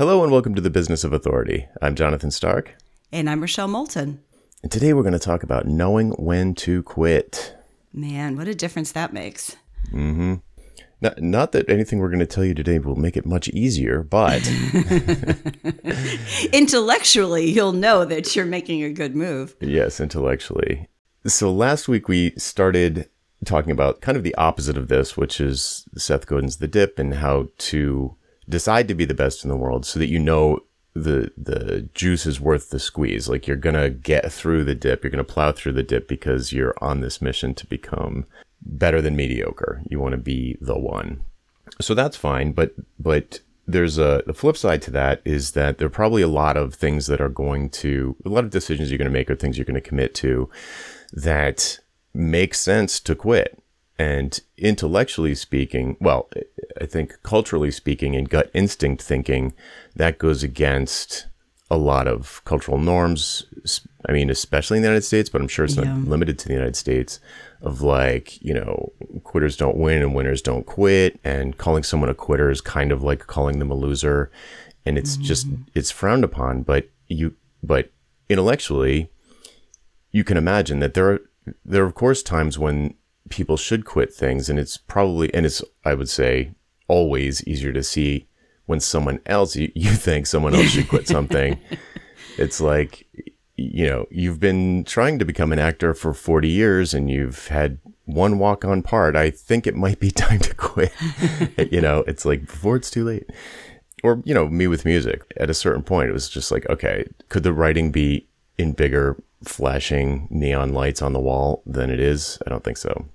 Hello and welcome to the Business of Authority. I'm Jonathan Stark. And I'm Rochelle Moulton. And today we're going to talk about knowing when to quit. Man, what a difference that makes. Mm-hmm. Not, not that anything we're going to tell you today will make it much easier, but intellectually, you'll know that you're making a good move. Yes, intellectually. So last week we started talking about kind of the opposite of this, which is Seth Godin's The Dip and how to decide to be the best in the world so that you know the the juice is worth the squeeze. Like you're gonna get through the dip, you're gonna plow through the dip because you're on this mission to become better than mediocre. You want to be the one. So that's fine, but but there's a the flip side to that is that there are probably a lot of things that are going to a lot of decisions you're going to make or things you're going to commit to that make sense to quit and intellectually speaking, well, I think culturally speaking and gut instinct thinking, that goes against a lot of cultural norms. I mean, especially in the United States, but I'm sure it's yeah. not limited to the United States of like, you know, quitters don't win and winners don't quit. And calling someone a quitter is kind of like calling them a loser. And it's mm-hmm. just, it's frowned upon. But you, but intellectually, you can imagine that there are, there are of course times when people should quit things and it's probably and it's i would say always easier to see when someone else you, you think someone else should quit something. It's like you know you've been trying to become an actor for 40 years and you've had one walk on part. I think it might be time to quit. You know it's like before it's too late. Or you know me with music. At a certain point it was just like okay could the writing be in bigger flashing neon lights on the wall than it is? I don't think so.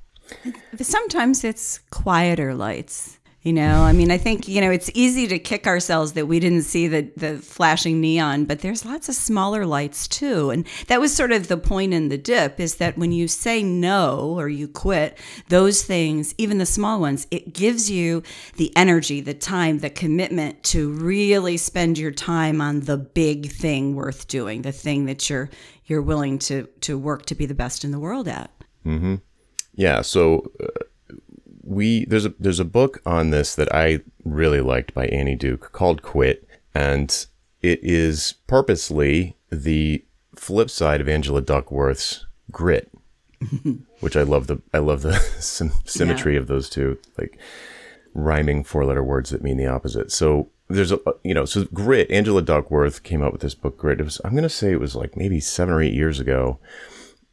Sometimes it's quieter lights. You know, I mean, I think, you know, it's easy to kick ourselves that we didn't see the, the flashing neon, but there's lots of smaller lights too. And that was sort of the point in the dip is that when you say no or you quit, those things, even the small ones, it gives you the energy, the time, the commitment to really spend your time on the big thing worth doing, the thing that you're you're willing to to work to be the best in the world at. Mm-hmm. Yeah. So uh, we there's a there's a book on this that I really liked by Annie Duke called Quit, and it is purposely the flip side of Angela Duckworth's Grit, which I love the I love the symmetry yeah. of those two like rhyming four letter words that mean the opposite. So there's a you know so grit angela duckworth came out with this book grit it was i'm going to say it was like maybe seven or eight years ago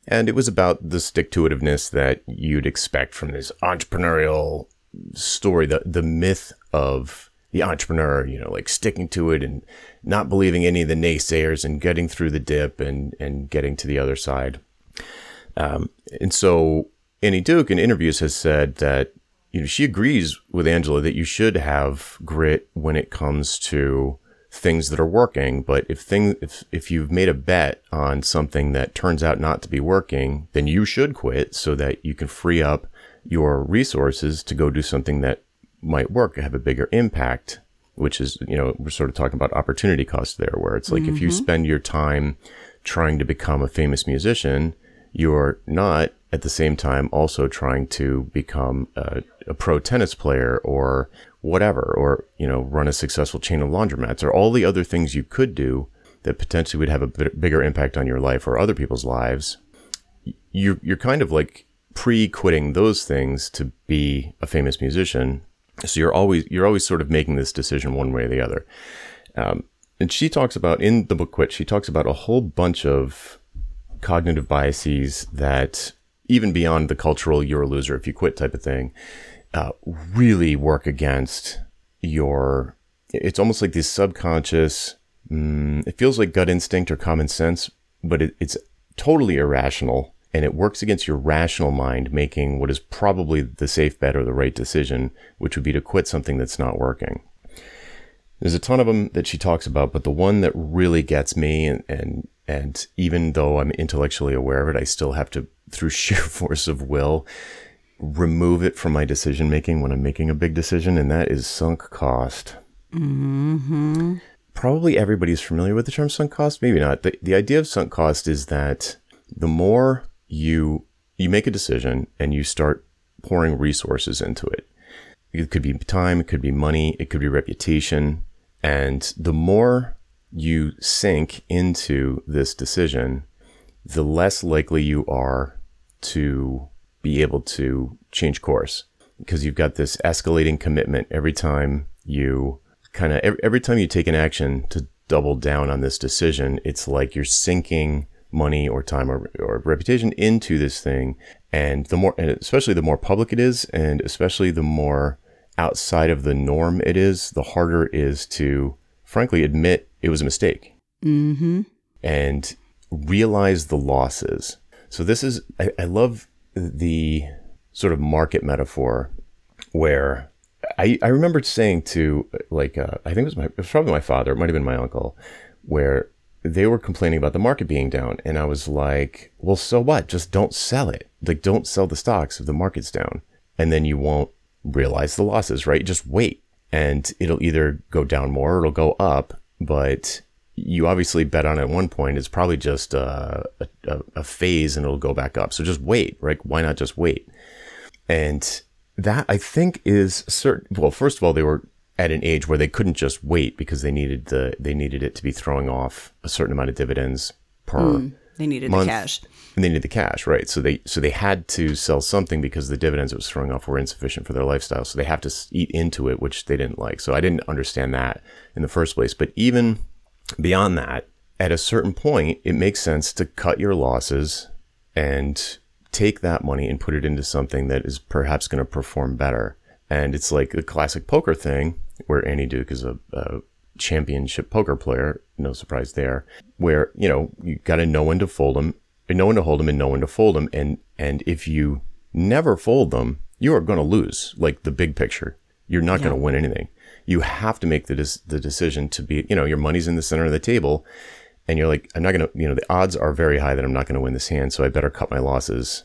and it was about the stick to itiveness that you'd expect from this entrepreneurial story the the myth of the entrepreneur you know like sticking to it and not believing any of the naysayers and getting through the dip and and getting to the other side. Um, and so annie duke in interviews has said that you know, she agrees with Angela that you should have grit when it comes to things that are working. But if thing, if, if you've made a bet on something that turns out not to be working, then you should quit so that you can free up your resources to go do something that might work, have a bigger impact, which is, you know, we're sort of talking about opportunity cost there, where it's like mm-hmm. if you mm-hmm. spend your time trying to become a famous musician, you're not at the same time also trying to become a, a, pro tennis player or whatever, or, you know, run a successful chain of laundromats or all the other things you could do that potentially would have a bigger impact on your life or other people's lives. You're, you're kind of like pre quitting those things to be a famous musician. So you're always, you're always sort of making this decision one way or the other. Um, and she talks about in the book Quit, she talks about a whole bunch of cognitive biases that even beyond the cultural you're a loser if you quit type of thing, uh, really work against your. It's almost like this subconscious. Mm, it feels like gut instinct or common sense, but it, it's totally irrational and it works against your rational mind making what is probably the safe bet or the right decision, which would be to quit something that's not working. There's a ton of them that she talks about, but the one that really gets me, and, and, and even though I'm intellectually aware of it, I still have to through sheer force of will, remove it from my decision making when I'm making a big decision, and that is sunk cost. Mm-hmm. Probably everybody's familiar with the term sunk cost. Maybe not. The, the idea of sunk cost is that the more you you make a decision and you start pouring resources into it, it could be time, it could be money, it could be reputation, And the more you sink into this decision, the less likely you are to be able to change course because you've got this escalating commitment every time you kind of every, every time you take an action to double down on this decision it's like you're sinking money or time or, or reputation into this thing and the more and especially the more public it is and especially the more outside of the norm it is the harder it is to frankly admit it was a mistake Mm-hmm. and realize the losses. So this is I, I love the sort of market metaphor where I, I remember saying to like uh, I think it was my it was probably my father, it might have been my uncle, where they were complaining about the market being down, and I was like, well, so what? Just don't sell it. Like, don't sell the stocks if the market's down, and then you won't realize the losses, right? Just wait, and it'll either go down more or it'll go up, but you obviously bet on at one point. It's probably just uh, a, a, a phase and it'll go back up. So just wait, right? Why not just wait? And that I think is certain. Well, first of all, they were at an age where they couldn't just wait because they needed the they needed it to be throwing off a certain amount of dividends per They needed month. the cash. and they needed the cash, right? So they so they had to sell something because the dividends it was throwing off were insufficient for their lifestyle. So they have to eat into it, which they didn't like. So I didn't understand that in the first place. But even beyond that, at a certain point, it makes sense to cut your losses and take that money and put it into something that is perhaps going to perform better. And it's like the classic poker thing where Annie Duke is a, a championship poker player. No surprise there. Where, you know, you got to know when to fold them, know when to hold them and know when to fold them. And, and if you never fold them, you are going to lose like the big picture. You're not going to win anything. You have to make the, des- the decision to be, you know, your money's in the center of the table and you're like, I'm not going to, you know, the odds are very high that I'm not going to win this hand. So I better cut my losses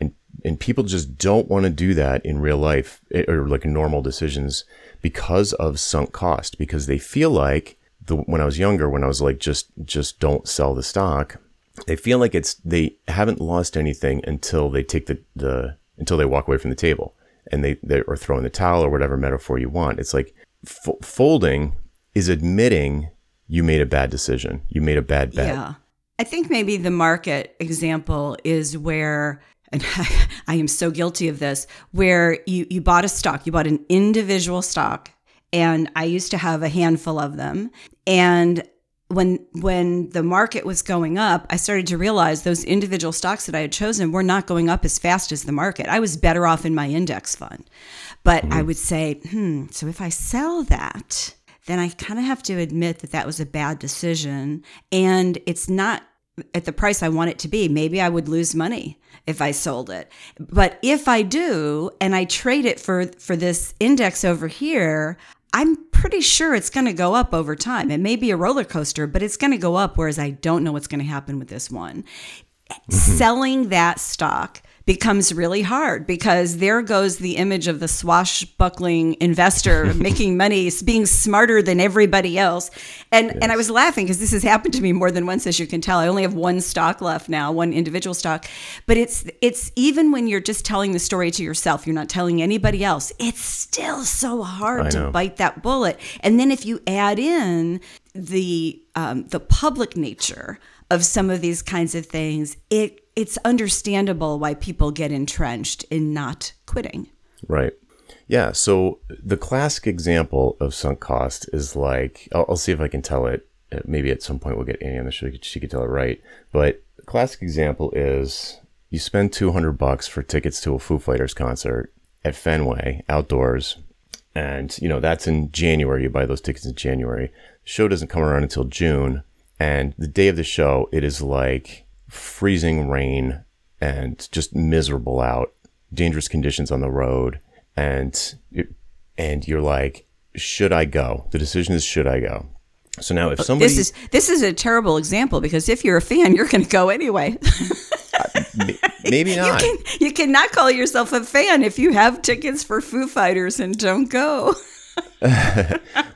and and people just don't want to do that in real life eh, or like normal decisions because of sunk cost because they feel like the when I was younger when I was like just just don't sell the stock they feel like it's they haven't lost anything until they take the the until they walk away from the table and they they or throw in the towel or whatever metaphor you want it's like f- folding is admitting you made a bad decision you made a bad bet Yeah. I think maybe the market example is where, and I am so guilty of this, where you, you bought a stock, you bought an individual stock, and I used to have a handful of them. And when when the market was going up, I started to realize those individual stocks that I had chosen were not going up as fast as the market. I was better off in my index fund. But I would say, hmm, so if I sell that, then I kind of have to admit that that was a bad decision. And it's not at the price I want it to be. Maybe I would lose money if I sold it. But if I do and I trade it for for this index over here, I'm pretty sure it's going to go up over time. It may be a roller coaster, but it's going to go up whereas I don't know what's going to happen with this one. Mm-hmm. Selling that stock becomes really hard because there goes the image of the swashbuckling investor making money, being smarter than everybody else. And and I was laughing because this has happened to me more than once, as you can tell. I only have one stock left now, one individual stock. But it's it's even when you're just telling the story to yourself, you're not telling anybody else. It's still so hard to bite that bullet. And then if you add in the um, the public nature of some of these kinds of things, it it's understandable why people get entrenched in not quitting. Right. Yeah. So the classic example of sunk cost is like, I'll, I'll see if I can tell it. Uh, Maybe at some point we'll get Annie on the show. She could, tell it right. But classic example is you spend 200 bucks for tickets to a Foo Fighters concert at Fenway outdoors. And, you know, that's in January. You buy those tickets in January. The show doesn't come around until June. And the day of the show, it is like freezing rain and just miserable out, dangerous conditions on the road. And, it, and you're like, should I go? The decision is, should I go? So now if somebody, This is this is a terrible example because if you're a fan, you're going to go anyway. maybe not. you can you cannot call yourself a fan if you have tickets for Foo Fighters and don't go.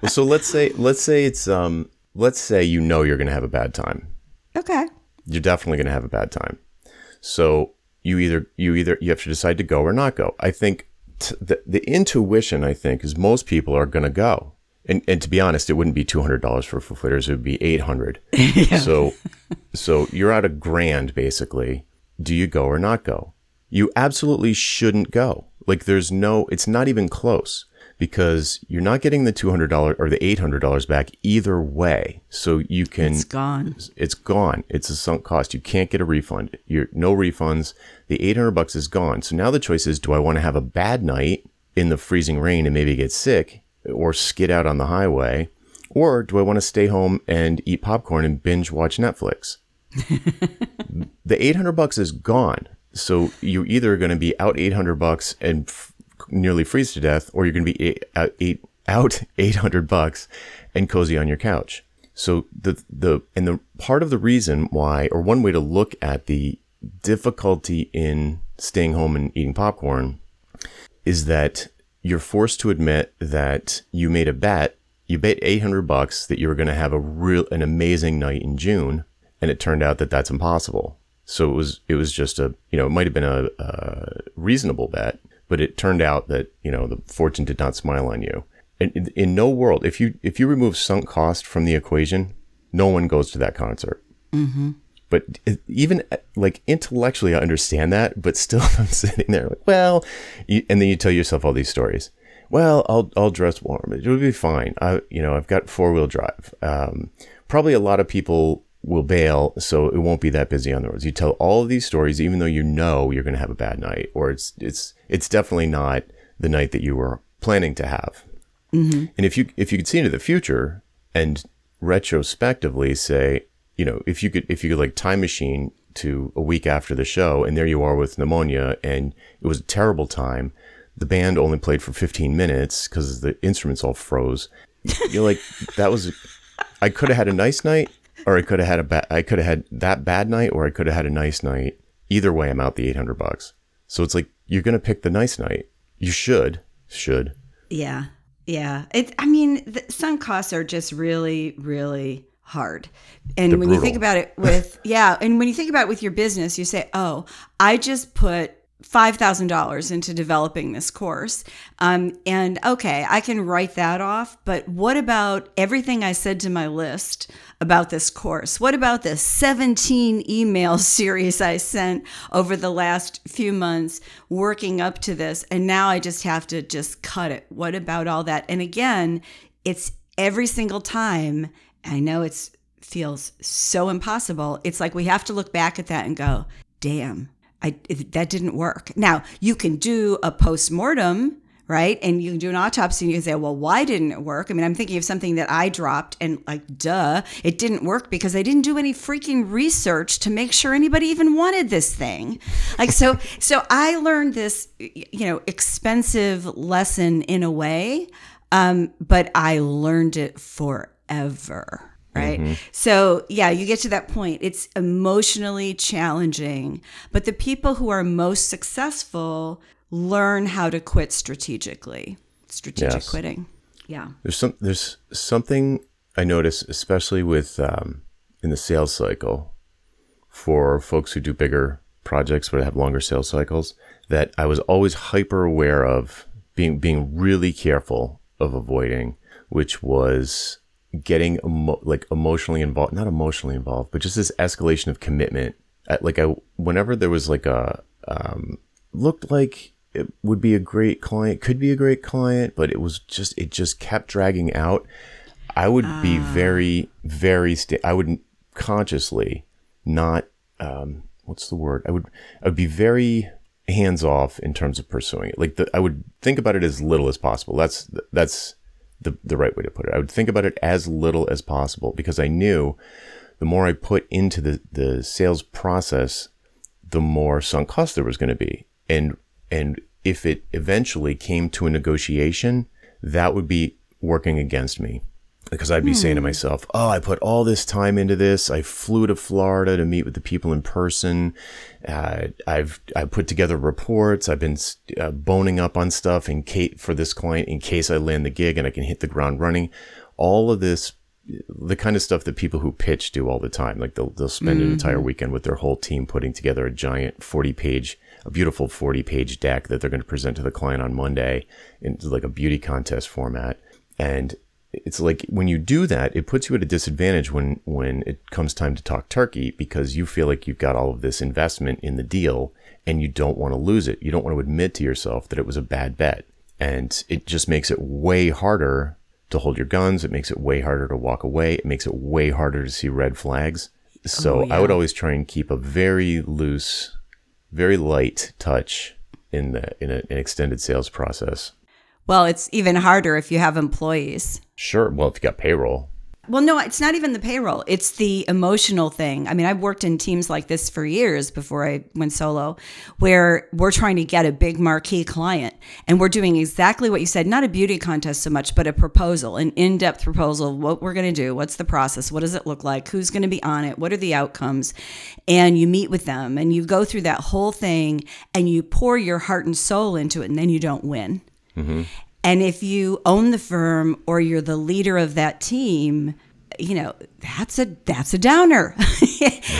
Well, so let's say, let's say it's, um, let's say you know you're going to have a bad time. Okay. You're definitely going to have a bad time. So you either you either you have to decide to go or not go. I think t- the the intuition I think is most people are going to go. And, and to be honest, it wouldn't be two hundred dollars for Foo Fighters; it would be eight hundred. So, so you're at a grand basically. Do you go or not go? You absolutely shouldn't go. Like, there's no. It's not even close because you're not getting the two hundred dollars or the eight hundred dollars back either way. So you can. It's gone. It's gone. It's a sunk cost. You can't get a refund. You're no refunds. The 800 bucks is gone. So now the choice is do I want to have a bad night in the freezing rain and maybe get sick or skid out on the highway? Or do I want to stay home and eat popcorn and binge watch Netflix? the 800 bucks is gone. So you're either going to be out 800 bucks and nearly freeze to death, or you're going to be eight, out, eight, out 800 bucks and cozy on your couch. So the the and the part of the reason why, or one way to look at the difficulty in staying home and eating popcorn, is that you're forced to admit that you made a bet. You bet 800 bucks that you were going to have a real an amazing night in June, and it turned out that that's impossible. So it was it was just a you know it might have been a, a reasonable bet, but it turned out that you know the fortune did not smile on you. And in, in no world, if you if you remove sunk cost from the equation, no one goes to that concert. But even uh, like intellectually, I understand that, but still, I'm sitting there like, well, you, and then you tell yourself all these stories. Well, I'll I'll dress warm. It will be fine. I you know I've got four wheel drive. Um, probably a lot of people will bail, so it won't be that busy on the roads. You tell all of these stories, even though you know you're going to have a bad night, or it's it's it's definitely not the night that you were planning to have. Mm-hmm. And if you if you could see into the future and retrospectively say, you know, if you could if you could like time machine to a week after the show and there you are with pneumonia and it was a terrible time. The band only played for 15 minutes because the instruments all froze. You're like, that was, I could have had a nice night or I could have had a bad, I could have had that bad night or I could have had a nice night. Either way, I'm out the 800 bucks. So it's like, you're going to pick the nice night. You should, should. Yeah. Yeah. It, I mean, the sunk costs are just really, really hard. And They're when you think about it with, yeah. And when you think about it with your business, you say, oh, I just put $5,000 into developing this course. Um, and okay, I can write that off. But what about everything I said to my list about this course? What about the 17 email series I sent over the last few months working up to this? And now I just have to just cut it. What about all that? And again, it's every single time. I know it's feels so impossible. It's like we have to look back at that and go, damn, I, that didn't work. Now, you can do a post mortem, right? And you can do an autopsy and you can say, well, why didn't it work? I mean, I'm thinking of something that I dropped and like, duh, it didn't work because I didn't do any freaking research to make sure anybody even wanted this thing. Like, so, so I learned this, you know, expensive lesson in a way, um, but I learned it forever right? So, yeah, you get to that point. It's emotionally challenging, but the people who are most successful learn how to quit strategically. Strategic Yes. quitting. Yeah. There's some there's something I notice, especially with um, in the sales cycle, for folks who do bigger projects but have longer sales cycles, that I was always hyper aware of being being really careful of avoiding, which was getting emo- like emotionally involved, not emotionally involved, but just this escalation of commitment. At, like I, whenever there was like a um, looked like it would be a great client, could be a great client, but it was just it just kept dragging out. I would be very, very. Sta- I would consciously not. Um, what's the word? I would. I would be very hands off in terms of pursuing it. Like the, I would think about it as little as possible. That's that's the the right way to put it. I would think about it as little as possible because I knew the more I put into the the sales process, the more sunk cost there was going to be. And and if it eventually came to a negotiation, that would be working against me. Because I'd be saying to myself, "Oh, I put all this time into this. I flew to Florida to meet with the people in person. Uh, I've I put together reports. I've been uh, boning up on stuff in case for this client in case I land the gig and I can hit the ground running. All of this the kind of stuff that people who pitch do all the time. Like they'll they'll spend an entire weekend with their whole team putting together a giant forty page, a beautiful forty page deck that they're going to present to the client on Monday in like a beauty contest format. And it's like when you do that, it puts you at a disadvantage when when it comes time to talk turkey because you feel like you've got all of this investment in the deal and you don't want to lose it. You don't want to admit to yourself that it was a bad bet. And it just makes it way harder to hold your guns. It makes it way harder to walk away. It makes it way harder to see red flags. So Oh, yeah. I would always try and keep a very loose, very light touch in the in a, an extended sales process. Well, it's even harder if you have employees. Sure. Well, if you got payroll, Well, no, it's not even the payroll. It's the emotional thing. I mean, I've worked in teams like this for years before I went solo, where we're trying to get a big marquee client and we're doing exactly what you said, not a beauty contest so much, but a proposal, an in depth proposal, what we're going to do, what's the process, what does it look like, who's going to be on it, what are the outcomes. And you meet with them and you go through that whole thing and you pour your heart and soul into it and then you don't win. And if you own the firm or you're the leader of that team, you know that's a that's a downer.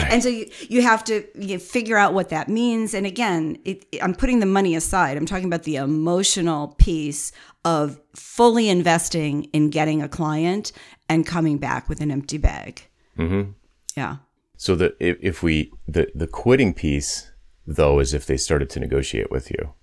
And so you, you have to you figure out what that means. And again it, i'm putting the money aside. I'm talking about the emotional piece of fully investing in getting a client and coming back with an empty bag. Mm-hmm. yeah. So the if, if we the the quitting piece though is if they started to negotiate with you,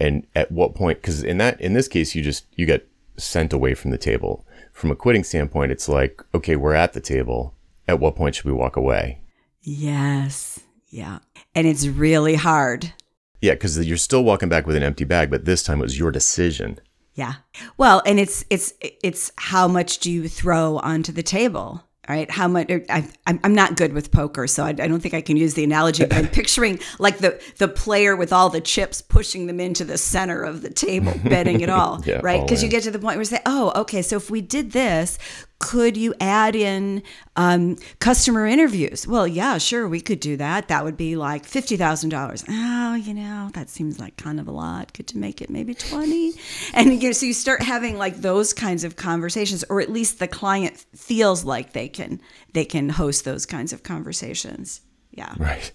and at what point? Because in that in this case, you just you get sent away from the table. From a quitting standpoint, it's like okay, we're at the table. At what point should we walk away? yes yeah and it's really hard Yeah, because you're still walking back with an empty bag, but this time it was your decision. Yeah. Well, and it's it's it's how much do you throw onto the table? Right? How much? Er, I, I'm I'm not good with poker, so I, I don't think I can use the analogy. But I'm picturing like the the player with all the chips pushing them into the center of the table, betting it all, Yeah, right? Because you get to the point where you say, "Oh, okay, so if we did this, could you add in um, customer interviews?" Well, yeah, sure, we could do that. That would be like fifty thousand dollars. Oh, you know, that seems like kind of a lot. Could you make it maybe twenty? And you know, so you start having like those kinds of conversations, or at least the client feels like they can they can host those kinds of conversations. Yeah. Right.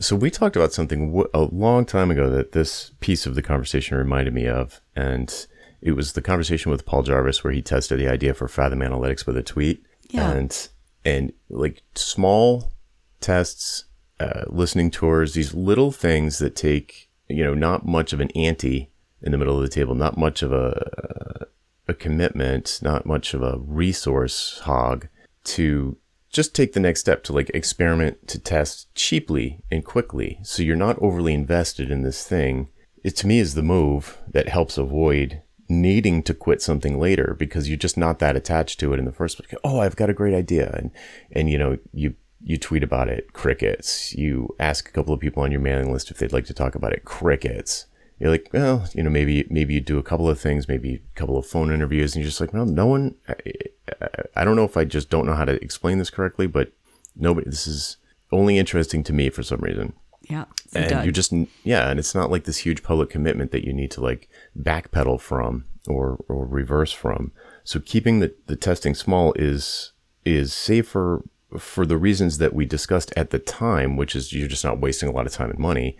So we talked about something a long time ago that this piece of the conversation reminded me of, and it was the conversation with Paul Jarvis where he tested the idea for Fathom Analytics with a tweet, Yeah. and and like small tests, uh, listening tours, these little things that take you know not much of an ante in the middle of the table, not much of a a commitment, not much of a resource hog to just take the next step to like experiment to test cheaply and quickly. So you're not overly invested in this thing. It to me is the move that helps avoid needing to quit something later because you're just not that attached to it in the first place. Oh, I've got a great idea. And, and you know, you, you tweet about it, crickets. You ask a couple of people on your mailing list if they'd like to talk about it, crickets you're like, well, you know, maybe maybe you do a couple of things, maybe a couple of phone interviews, and you're just like, well, no one. I, I, don't know if I just don't know how to explain this correctly, but nobody. This is only interesting to me for some reason, Yeah. And dud. you're just yeah, and it's not like this huge public commitment that you need to like backpedal from or or reverse from. So keeping the the testing small is is safer for the reasons that we discussed at the time, which is you're just not wasting a lot of time and money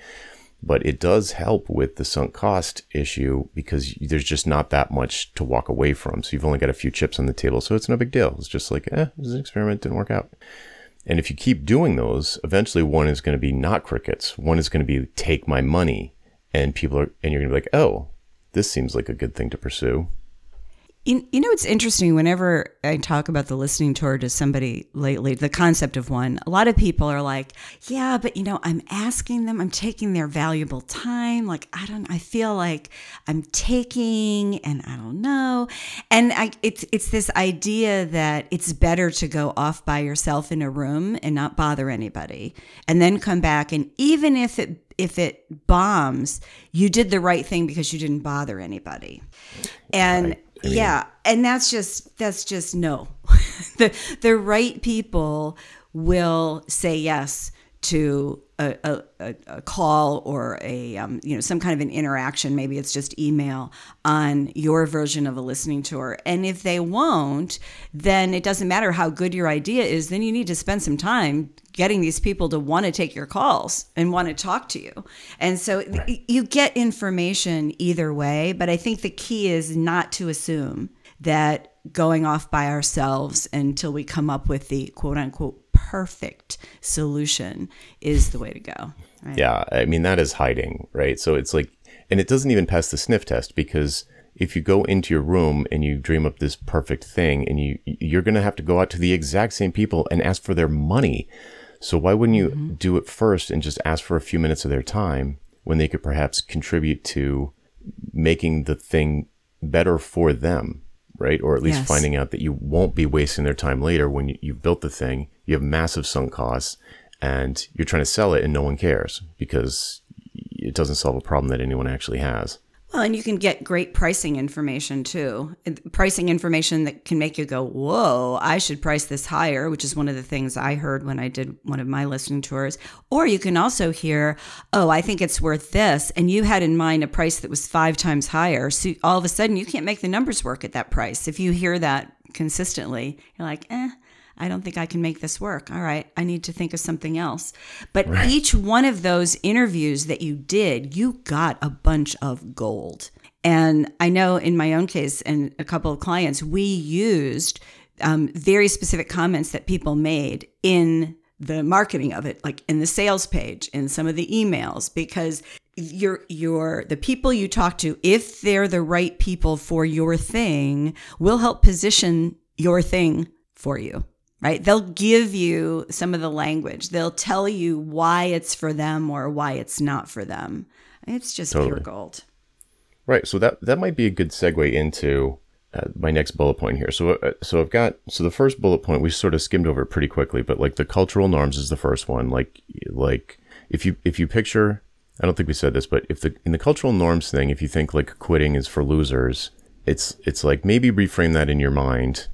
but it does help with the sunk cost issue because there's just not that much to walk away from. So you've only got a few chips on the table, so it's no big deal. It's just like, eh, this is an experiment, didn't work out. And if you keep doing those, eventually one is going to be not crickets. One is going to be take my money, and people are, and you're going to be like, oh, this seems like a good thing to pursue. You, you know, it's interesting whenever I talk about the listening tour to somebody lately, the concept of one, a lot of people are like, yeah, but you know, I'm asking them, I'm taking their valuable time. Like, I don't, I feel like I'm taking and I don't know. And I, it's, it's this idea that it's better to go off by yourself in a room and not bother anybody and then come back. And even if it, if it bombs, you did the right thing because you didn't bother anybody. And yeah, and that's just that's just no. the the right people will say yes to a, a, a- a call or a um, you know some kind of an interaction. Maybe it's just email on your version of a listening tour. And if they won't, then it doesn't matter how good your idea is. Then you need to spend some time getting these people to want to take your calls and want to talk to you. And so y- you get information either way, but I think the key is not to assume that going off by ourselves until we come up with the quote unquote perfect solution is the way to go. Right? Yeah. I mean, that is hiding, right? So it's like, and it doesn't even pass the sniff test because if you go into your room and you dream up this perfect thing and you you're going to have to go out to the exact same people and ask for their money so why wouldn't you mm-hmm. do it first and just ask for a few minutes of their time when they could perhaps contribute to making the thing better for them right or at least yes. finding out that you won't be wasting their time later when you, you've built the thing you have massive sunk costs and you're trying to sell it and no one cares because it doesn't solve a problem that anyone actually has well, and you can get great pricing information too. Pricing information that can make you go, whoa, I should price this higher, which is one of the things I heard when I did one of my listening tours. Or you can also hear, oh, I think it's worth this. And you had in mind a price that was five times higher. So all of a sudden, you can't make the numbers work at that price. If you hear that consistently, you're like, eh, I don't think I can make this work. All right, I need to think of something else. But right. each one of those interviews that you did, you got a bunch of gold. And I know in my own case and a couple of clients, we used um, very specific comments that people made in the marketing of it, like in the sales page, in some of the emails, because your your the people you talk to, if they're the right people for your thing, will help position your thing for you right? They'll give you some of the language. They'll tell you why it's for them or why it's not for them. It's just totally. pure gold. Right. So that that might be a good segue into uh, my next bullet point here. So uh, so I've got so the first bullet point we sort of skimmed over pretty quickly, but like the cultural norms is the first one. Like like if you if you picture I don't think we said this, but if the in the cultural norms thing, if you think like quitting is for losers, it's it's like maybe reframe that in your mind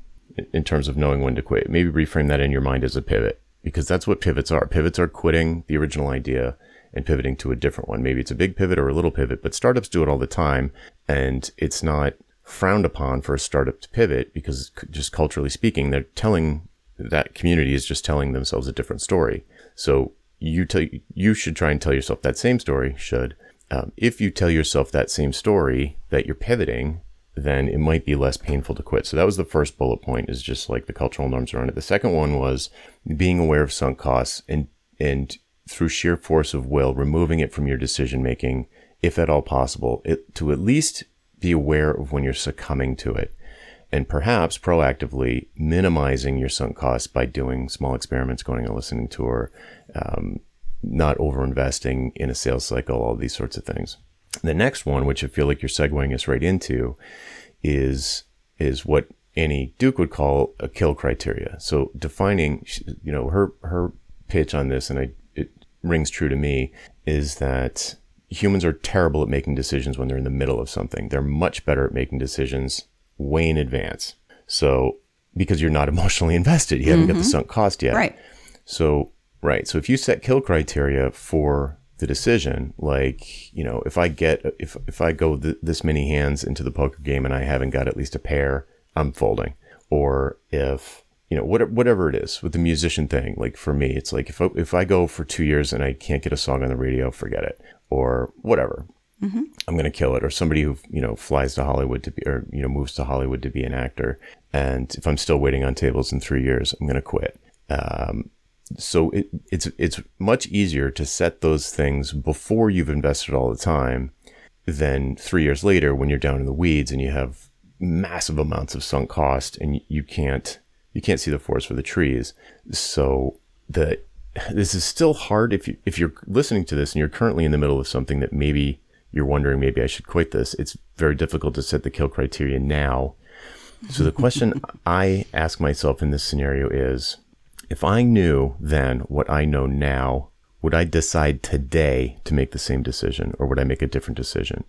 in terms of knowing when to quit. Maybe reframe that in your mind as a pivot because that's what pivots are. Pivots are quitting the original idea and pivoting to a different one. Maybe it's a big pivot or a little pivot, but startups do it all the time. And it's not frowned upon for a startup to pivot because just culturally speaking, they're telling that community is just telling themselves a different story. So you tell, you should try and tell yourself that same story should. Um, if you tell yourself that same story that you're pivoting, then it might be less painful to quit. So that was the first bullet point is just like the cultural norms around it. The second one was being aware of sunk costs and, and through sheer force of will, removing it from your decision making, if at all possible, it, to at least be aware of when you're succumbing to it. And perhaps proactively minimizing your sunk costs by doing small experiments, going on a listening tour, um, not over investing in a sales cycle, all these sorts of things. The next one, which I feel like you're segueing us right into, is is what Annie Duke would call a kill criteria. So defining, you know, her her pitch on this, and I, it rings true to me, is that humans are terrible at making decisions when they're in the middle of something. They're much better at making decisions way in advance. So because you're not emotionally invested, you haven't mm-hmm. got the mm-hmm. sunk cost yet. Right. So right. So if you set kill criteria for the decision. Like, you know, if I get, if, if I go th- this many hands into the poker game and I haven't got at least a pair, I'm folding. Or if, you know, whatever, whatever it is with the musician thing, like for me, it's like if I, if I go for two years and I can't get a song on the radio, forget it. Or whatever. Mm-hmm. I'm going to kill it. Or somebody who, you know, flies to Hollywood to be, or, you know, moves to Hollywood to be an actor. And if I'm still waiting on tables in three years, I'm going to quit. Um, so it, it's it's much easier to set those things before you've invested all the time than three years later when you're down in the weeds and you have massive amounts of sunk cost and you can't you can't see the forest for the trees. So the this is still hard if you if you're listening to this and you're currently in the middle of something that maybe you're wondering maybe I should quit this. It's very difficult to set the kill criteria now. So the question I ask myself in this scenario is if I knew then what I know now, would I decide today to make the same decision or would I make a different decision?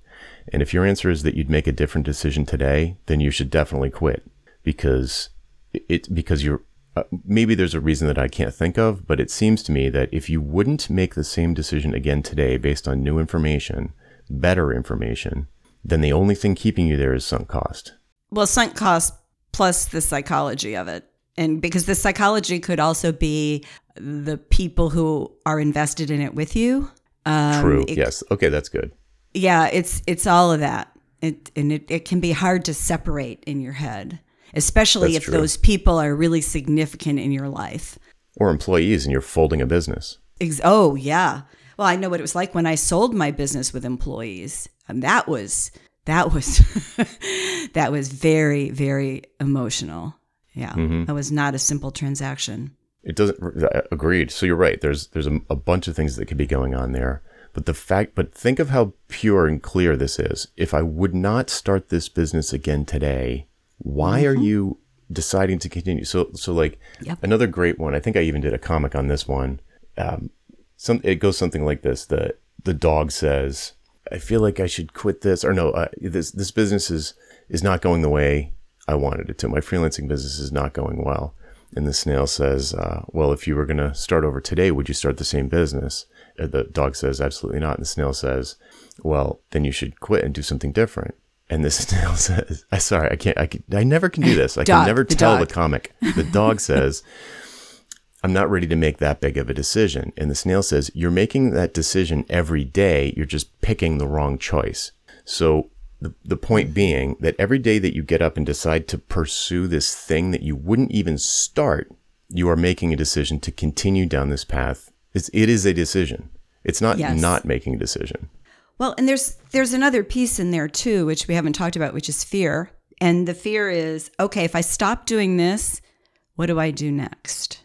And if your answer is that you'd make a different decision today, then you should definitely quit because it because you're uh, maybe there's a reason that I can't think of, but it seems to me that if you wouldn't make the same decision again today based on new information, better information, then the only thing keeping you there is sunk cost. Well, sunk cost plus the psychology of it and because the psychology could also be the people who are invested in it with you. Um, True. It, yes. Okay, that's good. Yeah, it's it's all of that. It, and it, it can be hard to separate in your head. especially That's if true. those people are really significant in your life. Or employees and you're folding a business. Ex- oh, yeah. Well, I know what it was like when I sold my business with employees. And that was that was that was very very emotional. Yeah. That was not a simple transaction. It doesn't uh, agreed. So you're right. There's there's a, a bunch of things that could be going on there. But the fact but think of how pure and clear this is. If I would not start this business again today, why are you deciding to continue? So so like Yep. another great one. I think I even did a comic on this one. Um, some it goes something like this. The the dog says, "I feel like I should quit this," or no, uh, this this business is is not going the way I wanted it to. My freelancing business is not going well. And the snail says, uh, "Well, if you were going to start over today, would you start the same business?" Uh, The dog says, "Absolutely not." And the snail says, "Well, then you should quit and do something different." And the snail says, "I sorry, I can't. I can, I never can do this. I Dog, can never the tell dog. the comic." The dog says. I'm not ready to make that big of a decision. And the snail says, You're making that decision every day. You're just picking the wrong choice. So, the, the point being that every day that you get up and decide to pursue this thing that you wouldn't even start, you are making a decision to continue down this path. It's, it is a decision. It's not Yes. not making a decision. Well, and there's there's another piece in there too, which we haven't talked about, which is fear. And the fear is, okay, if I stop doing this, what do I do next?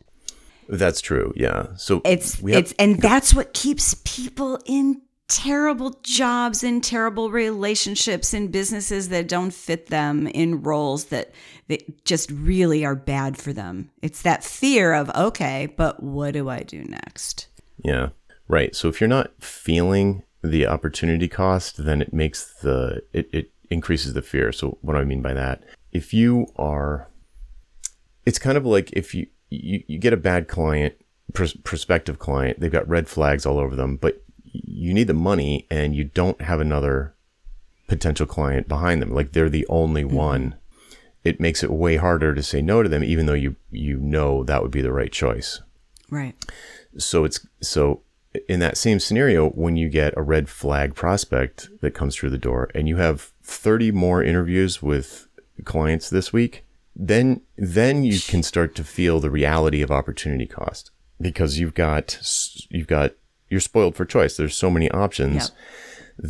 That's true. Yeah. So It's have- it's and that's what keeps people in terrible jobs and terrible relationships and businesses that don't fit them in roles that that just really are bad for them. It's that fear of okay, but what do I do next? Yeah. Right. So if you're not feeling the opportunity cost, then it makes the it, it increases the fear. So what do I mean by that? If you are it's kind of like if you you, you get a bad client, pros- prospective client, they've got red flags all over them, but you need the money and you don't have another potential client behind them. Like they're the only mm-hmm. one. It makes it way harder to say no to them, even though you you know that would be the right choice Right. so it's so in that same scenario when you get a red flag prospect that comes through the door and you have 30 more interviews with clients this week then then you can start to feel the reality of opportunity cost because you've got you've got you're spoiled for choice there's so many options Yep.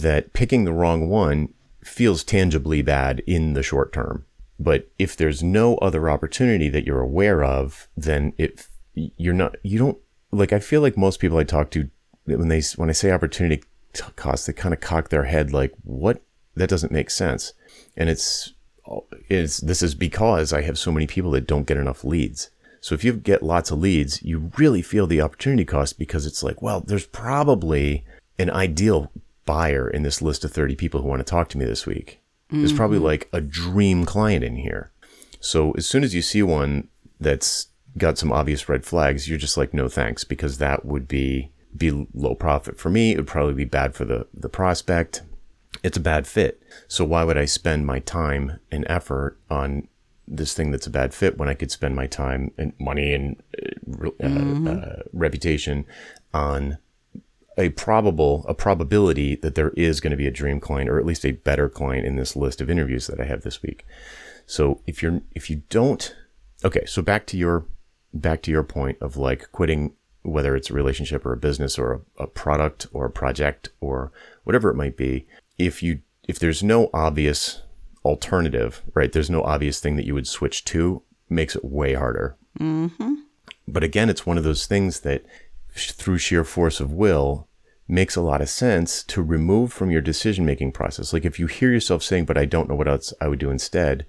that picking the wrong one feels tangibly bad in the short term. But if there's no other opportunity that you're aware of, then it you're not you don't like. I feel like most people I talk to when they when I say opportunity cost, they kind of cock their head like, "What? That doesn't make sense." And it's it's this is because I have so many people that don't get enough leads. So if you get lots of leads, you really feel the opportunity cost because it's like, well, there's probably an ideal buyer in this list of 30 people who want to talk to me this week. There's probably mm-hmm. like a dream client in here. So as soon as you see one that's got some obvious red flags, you're just like, no thanks, because that would be be low profit for me. It would probably be bad for the the prospect. It's a bad fit. So why would I spend my time and effort on this thing that's a bad fit when I could spend my time and money and uh, uh, uh, reputation on a probable a probability that there is going to be a dream client or at least a better client in this list of interviews that I have this week. So if you're if you don't okay, so back to your back to your point of like quitting whether it's a relationship or a business or a, a product or a project or whatever it might be, if you if there's no obvious alternative, right? There's no obvious thing that you would switch to, makes it way harder. Mm-hmm. But again, it's one of those things that through sheer force of will makes a lot of sense to remove from your decision making process. Like if you hear yourself saying, but I don't know what else I would do instead,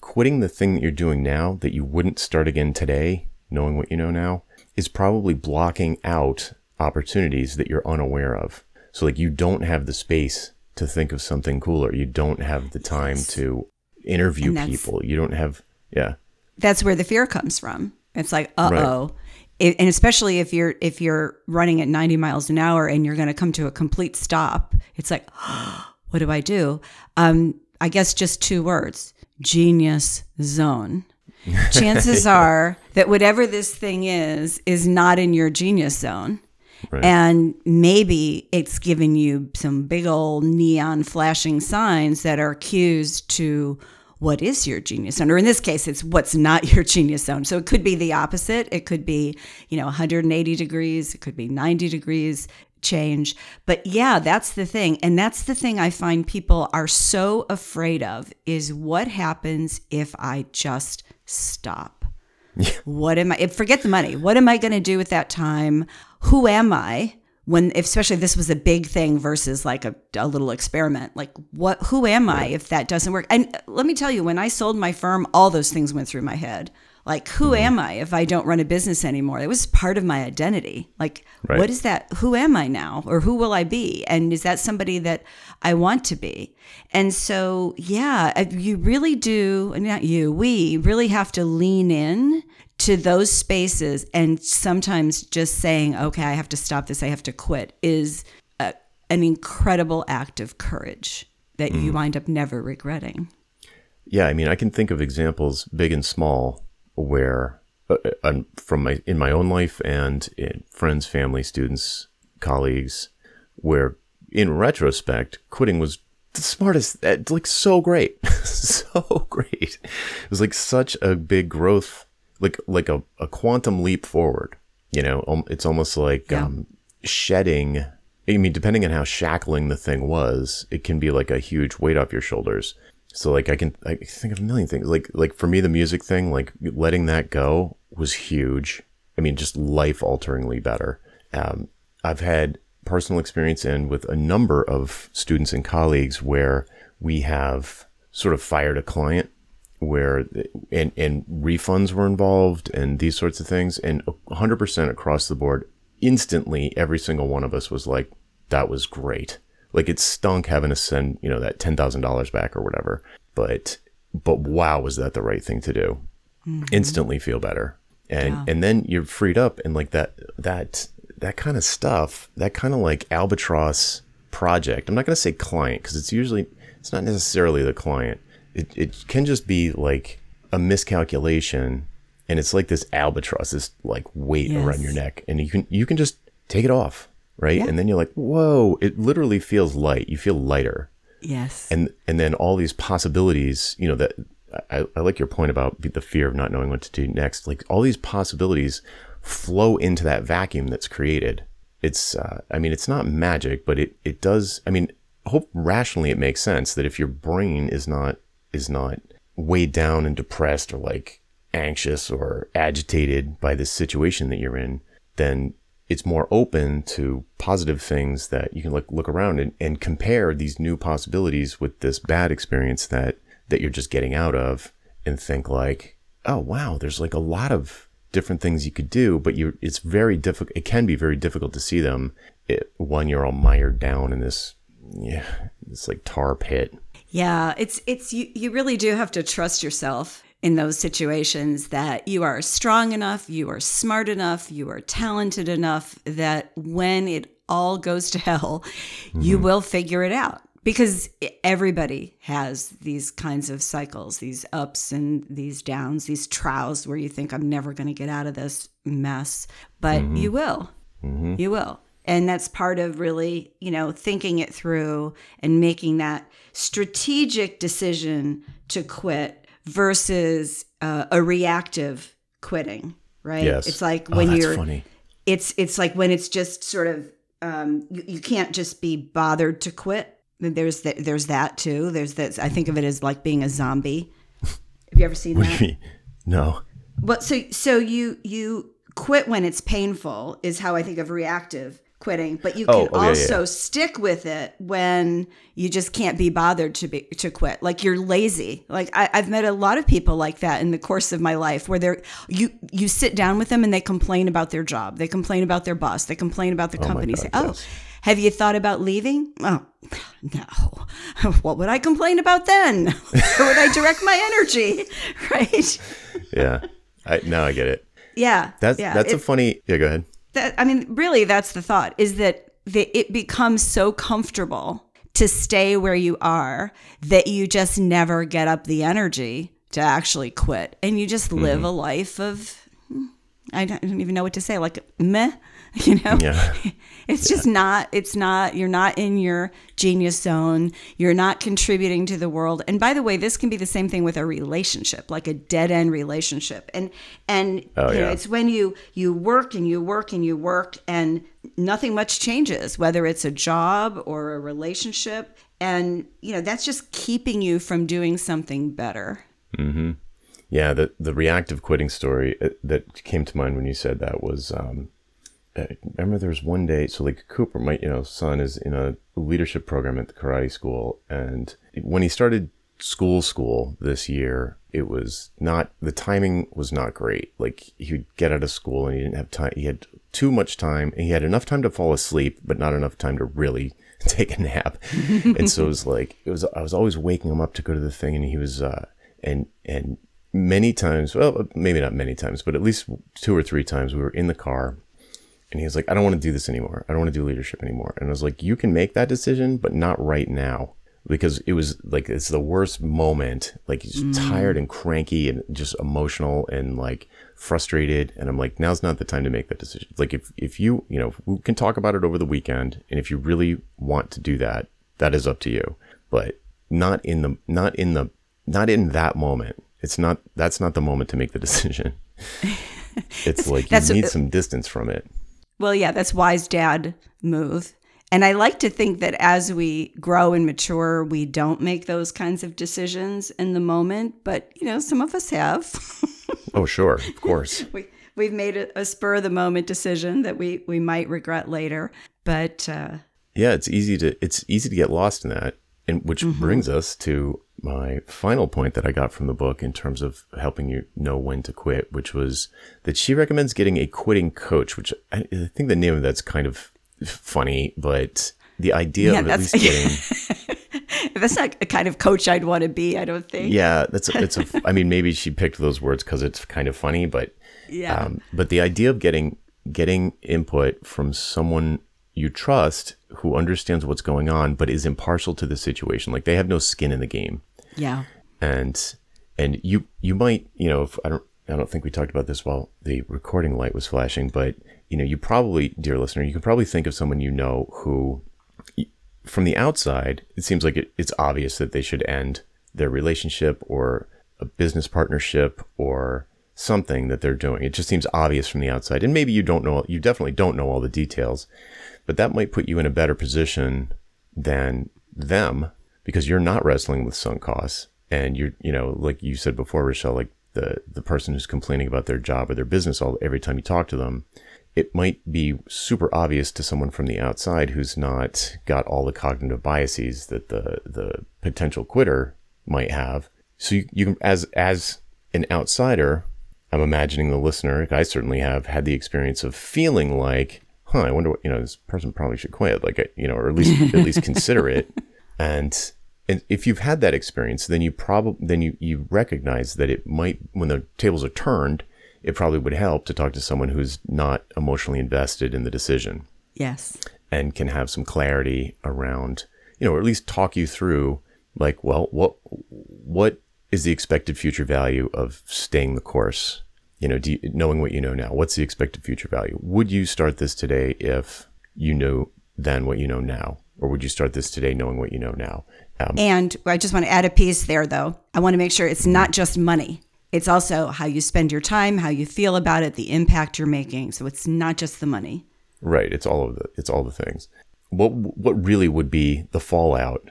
quitting the thing that you're doing now that you wouldn't start again today, knowing what you know now, is probably blocking out opportunities that you're unaware of. So like you don't have the space to think of something cooler. You don't have the time to interview people. You don't have yeah. that's where the fear comes from. It's like, uh oh. And especially if you're if you're running at 90 miles an hour and you're going to come to a complete stop, it's like, what do I do? Um, I guess just two words: genius zone. Chances are that whatever this thing is is not in your genius zone. And maybe it's giving you some big old neon flashing signs that are cues to what is your genius zone? Or in this case, it's what's not your genius zone. So it could be the opposite. It could be, you know, 180 degrees, it could be 90 degrees change. But yeah, that's the thing. And that's the thing I find people are so afraid of is what happens if I just stop? What am I forget the money. What am I going to do with that time? Who am I? when especially this was a big thing versus like a, a little experiment like what who am i if that doesn't work and uh, let me tell you when i sold my firm all those things went through my head like who Mm-hmm. am i if i don't run a business anymore? It was part of my identity. Like Right. what is that? Who am i now? Or who will i be? And is that somebody that i want to be? And so yeah uh, you really do not you we really have to lean in to those spaces and sometimes just saying okay i have to stop this. I have to quit is a, an incredible act of courage that Mm. you wind up never regretting. Yeah, I mean, I can think of examples, big and small, where uh, uh, from my in my own life and in friends, family, students, colleagues, where in retrospect, quitting was the smartest, uh, like so great, so great. It was like such a big growth, like like a, a quantum leap forward. You know, it's almost like Yeah. um, shedding. I mean, depending on how shackling the thing was, it can be like a huge weight off your shoulders. So like I can I think of a million things. Like like for me the music thing, like letting that go was huge. I mean, just life alteringly better. Um, I've had personal experience in with a number of students and colleagues where we have sort of fired a client where and and refunds were involved and these sorts of things and 100% across the board instantly every single one of us was like that was great like it stunk having to send you know that $10,000 back or whatever. But but wow was that the right thing to do. Mm-hmm. Instantly feel better. And Yeah. and then you're freed up and like that that that kind of stuff that kind of like albatross project. I'm not going to say client because it's usually it's not necessarily the client. It, it can just be like a miscalculation and it's like this albatross this like weight Yes. around your neck and you can you can just take it off right? Yeah. and then you're like whoa it literally feels light. You feel lighter. Yes. And and then all these possibilities you know that I, I like your point about the fear of not knowing what to do next. Like all these possibilities flow into that vacuum that's created. It's uh, i mean it's not magic but it it does i mean hope rationally it makes sense that if your brain is not is not weighed down and depressed or like anxious or agitated by this situation that you're in then it's more open to positive things that you can look look around and, and compare these new possibilities with this bad experience that that you're just getting out of and think like oh wow there's like a lot of different things you could do but you it's very difficult it can be very difficult to see them it, when you're all mired down in this yeah this like tar pit. Yeah, it's it's you you really do have to trust yourself in those situations that you are strong enough, you are smart enough, you are talented enough that when it all goes to hell, you mm-hmm. will figure it out. Because everybody has these kinds of cycles, these ups and these downs, these trials where you think, I'm never going to get out of this mess. But mm-hmm. you will. Mm-hmm. You will. And that's part of really, you know, thinking it through and making that strategic decision to quit versus uh, a reactive quitting, right? yes It's like Oh, when that's you're funny it's it's like when it's just sort of um, you, you can't just be bothered to quit. There's that there's that too. There's that I think of it as like being a zombie. Have you ever seen that? you no Well, so so you you quit when it's painful is how I think of reactive quitting, but you Oh, can oh, yeah, yeah, also yeah. stick with it when you just can't be bothered to be to quit. Like you're lazy. Like I, I've met a lot of people like that in the course of my life, where they're you you sit down with them and they complain about their job, they complain about their boss, they complain about the oh company. God, Say, oh. yes. Have you thought about leaving? Oh, no. What would I complain about then? Where would I direct my energy? Right? yeah i now i get it Yeah. that's yeah. that's a funny yeah go ahead that I mean, really, that's the thought: is that the, it becomes so comfortable to stay where you are that you just never get up the energy to actually quit, and you just live mm-hmm. a life of, I don't even know what to say. Like meh, you know. Yeah. It's just not. It's not. You're not in your genius zone. You're not contributing to the world. And by the way, this can be the same thing with a relationship, like a dead end relationship. And and Oh, you know, it's when you you work and you work and you work and nothing much changes, whether it's a job or a relationship. And you know that's just keeping you from doing something better. Yeah, the the reactive quitting story uh, that came to mind when you said that was um, I remember there was one day. So like Cooper, my you know son is in a leadership program at the karate school, and when he started school school this year, it was not the timing was not great. Like he would get out of school and he didn't have time. He had too much time. And he had enough time to fall asleep, but not enough time to really take a nap. and so it was like it was. I was always waking him up to go to the thing, and he was uh, and and many times. Well, maybe not many times, but at least two or three times we were in the car and he was like, I don't want to do this anymore. I don't want to do leadership anymore. And I was like, you can make that decision, but not right now. Because it was like, it's the worst moment. Like, he's mm. tired and cranky and just emotional and like frustrated. And I'm like, now's not the time to make that decision. Like, if, if you, you know, we can talk about it over the weekend. And if you really want to do that, that is up to you. But not in the, not in the, not in that moment. It's not, that's not the moment to make the decision. It's like you need some distance from it. Well, yeah, that's wise dad move. And I like to think that as we grow and mature, we don't make those kinds of decisions in the moment. But, you know, some of us have. Oh, sure, of course. we, we've made a, a spur of the moment decision that we, we might regret later. But uh, yeah, it's easy to it's easy to get lost in that, and which brings us to my final point that I got from the book in terms of helping you know when to quit, which was that she recommends getting a quitting coach. Which I, I think the name of that's kind of funny, but the idea Yeah, of at least getting that's not a kind of coach I'd want to be, I don't think. yeah, that's a, it's a. I mean, maybe she picked those words because it's kind of funny, but Yeah. Um, but the idea of getting getting input from someone you trust who understands what's going on, but is impartial to the situation, like they have no skin in the game, yeah. and and you you might you know I don't I don't think we talked about this while the recording light was flashing, but you know you probably dear listener you can probably think of someone you know who from the outside, it seems like it, it's obvious that they should end their relationship or a business partnership or something that they're doing. It just seems obvious from the outside. And maybe you don't know, you definitely don't know all the details, but that might put you in a better position than them because you're not wrestling with sunk costs. And you're, you know, like you said before, Rochelle, like the, the person who's complaining about their job or their business all every time you talk to them, it might be super obvious to someone from the outside who's not got all the cognitive biases that the the potential quitter might have. So you, you can, as as an outsider, I'm imagining the listener, I certainly have had the experience of feeling like, huh, I wonder what you know, this person probably should quit, like you know, or at least at least consider it. And and if you've had that experience, then you probably then you you recognize that it might when the tables are turned, it probably would help to talk to someone who's not emotionally invested in the decision Yes. and can have some clarity around, you know, or at least talk you through like, well, what what is the expected future value of staying the course? You know, do you, knowing what you know now, what's the expected future value? Would you start this today if you knew then what you know now, or would you start this today knowing what you know now? Um, And I just want to add a piece there, though. I want to make sure it's mm-hmm. not just money. It's also how you spend your time, how you feel about it, the impact you're making. So it's not just the money. Right. It's all of the it's all the things. What what really would be the fallout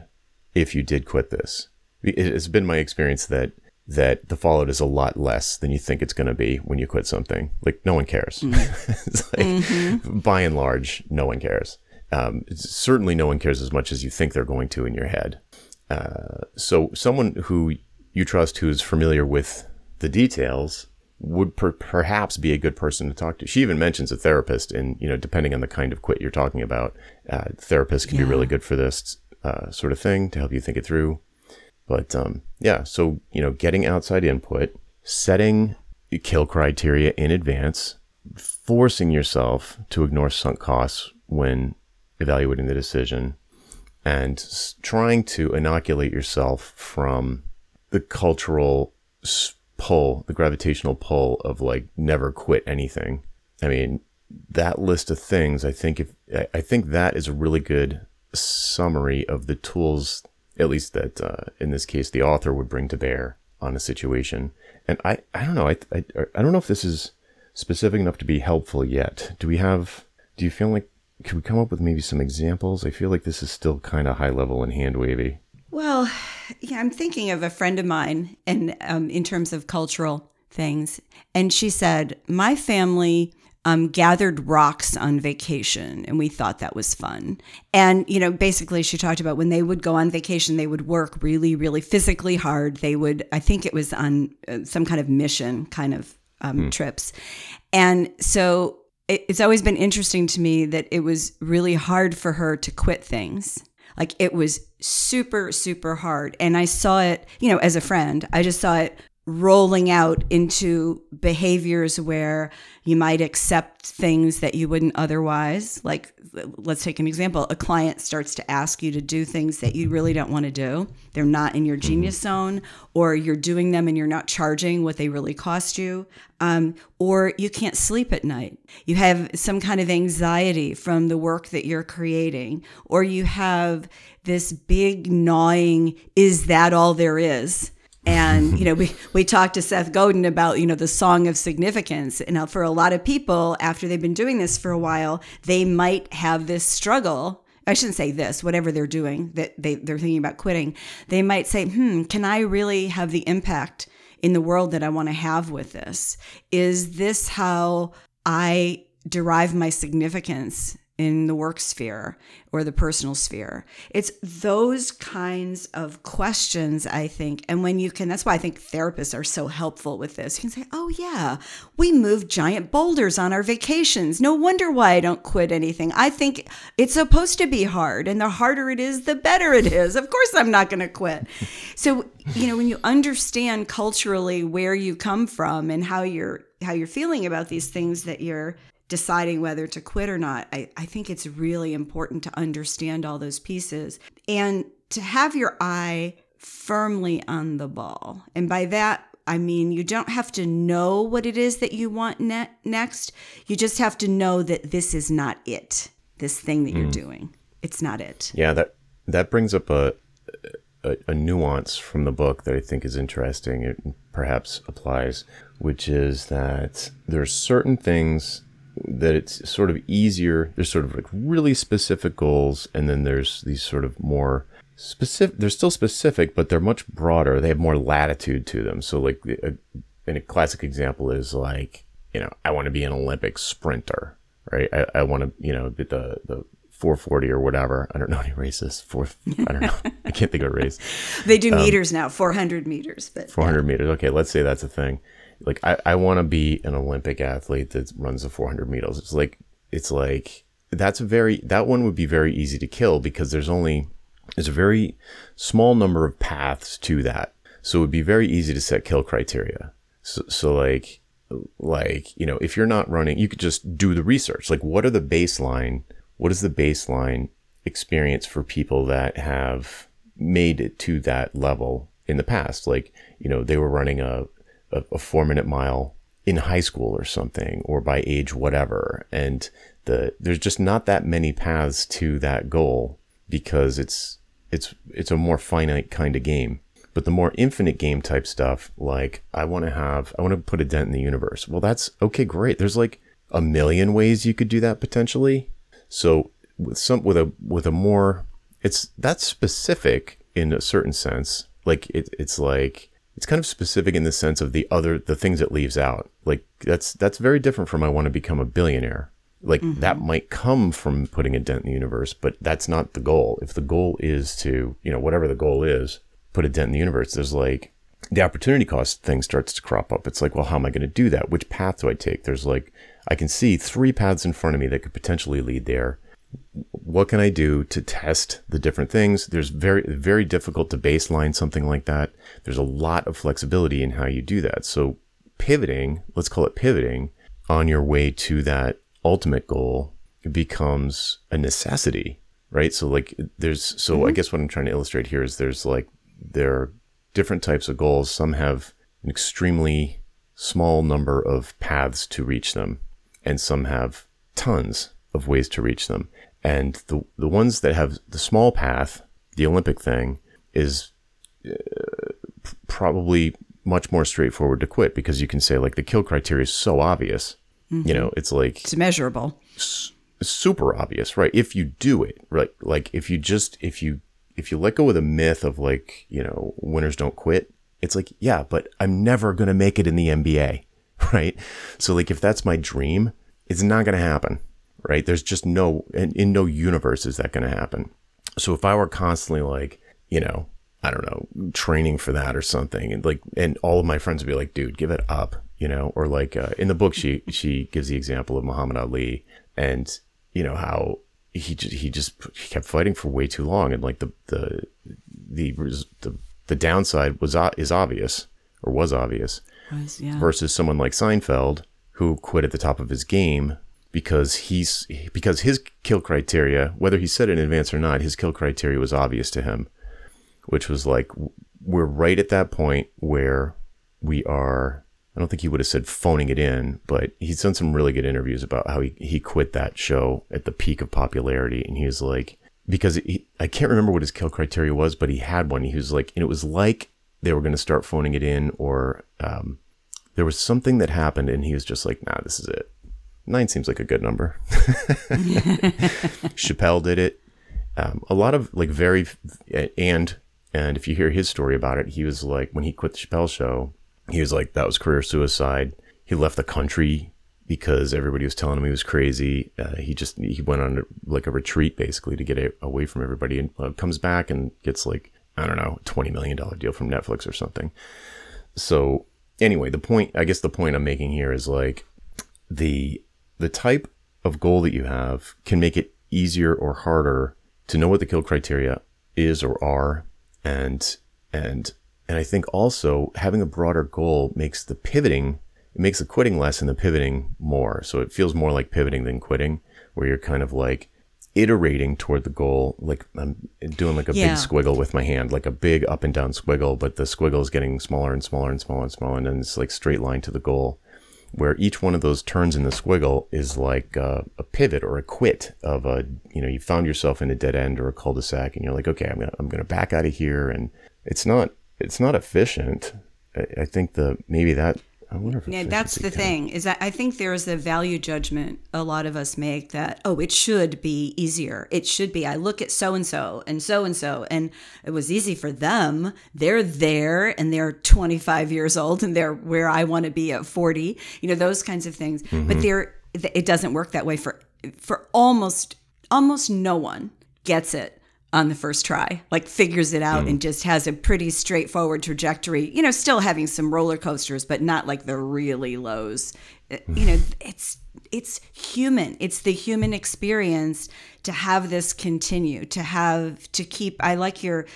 if you did quit this? It has been my experience that that the fallout is a lot less than you think it's going to be when you quit something. Like no one cares. Mm. it's like mm-hmm. by and large, no one cares. Um, certainly, no one cares as much as you think they're going to in your head. Uh, so, someone who you trust, who's familiar with the details, would per- perhaps be a good person to talk to. She even mentions a therapist, and you know, depending on the kind of quit you're talking about, uh, therapists can be really good for this uh, sort of thing to help you think it through. But um, yeah, so you know, getting outside input, setting kill criteria in advance, forcing yourself to ignore sunk costs when evaluating the decision, and trying to inoculate yourself from the cultural pull, the gravitational pull of like never quit anything. I mean, that list of things, I think if I think that is a really good summary of the tools, at least that uh, in this case the author would bring to bear on a situation. And I, I don't know, I, I, I don't know if this is specific enough to be helpful yet. Do we have? Do you feel like could we come up with maybe some examples? I feel like this is still kind of high level and hand wavy. Well, yeah, I'm thinking of a friend of mine, and um, in terms of cultural things, and she said, "My family." Um, gathered rocks on vacation and we thought that was fun and you know basically she talked about when they would go on vacation they would work really really physically hard they would i think it was on uh, some kind of mission kind of um, hmm. trips and so it's always been interesting to me that it was really hard for her to quit things like it was super, super hard. And I saw it, you know, as a friend, I just saw it rolling out into behaviors where you might accept things that you wouldn't otherwise. Like, let's take an example a client starts to ask you to do things that you really don't want to do. They're not in your mm-hmm. genius zone, or you're doing them and you're not charging what they really cost you. Um, or you can't sleep at night. You have some kind of anxiety from the work that you're creating, or you have this big gnawing, is that all there is? And you know we we talked to Seth Godin about you know the song of significance. And for a lot of people after they've been doing this for a while they might have this struggle. I shouldn't say this whatever they're doing that they they're thinking about quitting. They might say hmm can I really have the impact in the world that I want to have with this? Is this how I derive my significance in the work sphere or the personal sphere. It's those kinds of questions, I think. And when you can, that's why I think therapists are so helpful with this. You can say, oh, yeah, we move giant boulders on our vacations. No wonder why I don't quit anything. I think it's supposed to be hard. And the harder it is, the better it is. Of course, I'm not going to quit. So, you know, when you understand culturally where you come from and how you're, how you're feeling about these things that you're deciding whether to quit or not, I, I think it's really important to understand all those pieces and to have your eye firmly on the ball. And by that, I mean, you don't have to know what it is that you want ne- next. You just have to know that this is not it. This thing that mm. you're doing, it's not it. Yeah, that that brings up a, a, a nuance from the book that I think is interesting. It perhaps applies, which is that there are certain things that it's sort of easier. There's sort of like really specific goals, and then there's these sort of more specific. They're still specific, but they're much broader. They have more latitude to them. So, like, a, and a classic example is like, you know, I want to be an Olympic sprinter, right? I, I want to, you know, the the 440 or whatever. I don't know any races. Four, I don't know. I can't think of a race. they do um, meters now, 400 meters, but 400 yeah. meters. Okay, let's say that's a thing like I, I want to be an Olympic athlete that runs the 400 meters. It's like it's like that's a very that one would be very easy to kill because there's only there's a very small number of paths to that. So it would be very easy to set kill criteria. So, so like like you know if you're not running, you could just do the research. Like what are the baseline? What is the baseline experience for people that have made it to that level in the past? Like you know they were running a a, a four minute mile in high school or something or by age whatever. And the there's just not that many paths to that goal because it's it's it's a more finite kind of game. But the more infinite game type stuff like i want to have i want to put a dent in the universe. Well that's okay great. There's like a million ways you could do that potentially. So with some with a with a more it's that's specific in a certain sense. Like it, it's like it's kind of specific in the sense of the other the things it leaves out. Like that's that's very different from I want to become a billionaire. Like mm-hmm. that might come from putting a dent in the universe, but that's not the goal. If the goal is to, you know, whatever the goal is, put a dent in the universe, there's like the opportunity cost thing starts to crop up. It's like, well, how am I going to do that? Which path do I take? There's like I can see three paths in front of me that could potentially lead there what can I do to test the different things? There's very, very difficult to baseline something like that. There's a lot of flexibility in how you do that. So pivoting, let's call it pivoting on your way to that ultimate goal becomes a necessity, right? So like there's, so mm-hmm. I guess what I'm trying to illustrate here is there's like, there are different types of goals. Some have an extremely small number of paths to reach them, and some have tons of ways to reach them. And the the ones that have the small path, the Olympic thing, is uh, probably much more straightforward to quit because you can say like the kill criteria is so obvious. You know, it's like It's measurable. super obvious, right? If you do it, right? Like if you just if you if you let go of the myth of like, you know, winners don't quit, it's like, yeah, but I'm never going to make it in the NBA, right? So like if that's my dream, it's not going to happen, right? There's just no in, in no universe is that going to happen. So if I were constantly like, you know, I don't know, training for that or something, and like, and all of my friends would be like, dude, give it up, you know, or like uh, in the book, she she gives the example of Muhammad Ali, and you know how he just, he just he kept fighting for way too long, and like the the the the, the downside was is obvious or was obvious Was, yeah. versus someone like Seinfeld who quit at the top of his game because he's because his kill criteria, whether he said it in advance or not, his kill criteria was obvious to him, which was like we're right at that point where we are. I don't think he would have said phoning it in, but he's done some really good interviews about how he, he quit that show at the peak of popularity. And he was like, because he, I can't remember what his kill criteria was, but he had one. He was like, and it was like they were going to start phoning it in, or um, there was something that happened, and he was just like, nah, this is it. Nine seems like a good number. Chappelle did it. Um, a lot of like very, and, and if you hear his story about it, he was like, when he quit the Chappelle show, he was like, that was career suicide. He left the country because everybody was telling him he was crazy. Uh, he just he went on like a retreat basically to get a, away from everybody, and uh, comes back and gets like I don't know twenty million dollar deal from Netflix or something. So anyway, the point I guess the point I'm making here is like the the type of goal that you have can make it easier or harder to know what the kill criteria is or are, and and and I think also having a broader goal makes the pivoting it makes the quitting less and the pivoting more. So it feels more like pivoting than quitting, where you're kind of like iterating toward the goal. Like I'm doing like a Yeah. big squiggle with my hand, like a big up and down squiggle, but the squiggle is getting smaller and smaller and smaller and smaller, and then it's like straight line to the goal. Where each one of those turns in the squiggle is like uh, a pivot or a quit of a, you know, you found yourself in a dead end or a cul-de-sac, and you're like, okay, I'm gonna, I'm gonna back out of here, and it's not, it's not efficient. I, I think the maybe that I wonder if Yeah, that's the thing is that I think there is a value judgment a lot of us make that oh it should be easier. It should be I look at so and so and so and so and it was easy for them. They're there and they're 25 years old and they're where I want to be at 40 you know those kinds of things. But mm-hmm. there it doesn't work that way for for almost almost no one gets it on the first try, like figures it out and just has a pretty straightforward trajectory. You know, still having some roller coasters, but not like the really lows. Uh, You know, it's it's human. It's the human experience to have this continue, to have to keep. I like your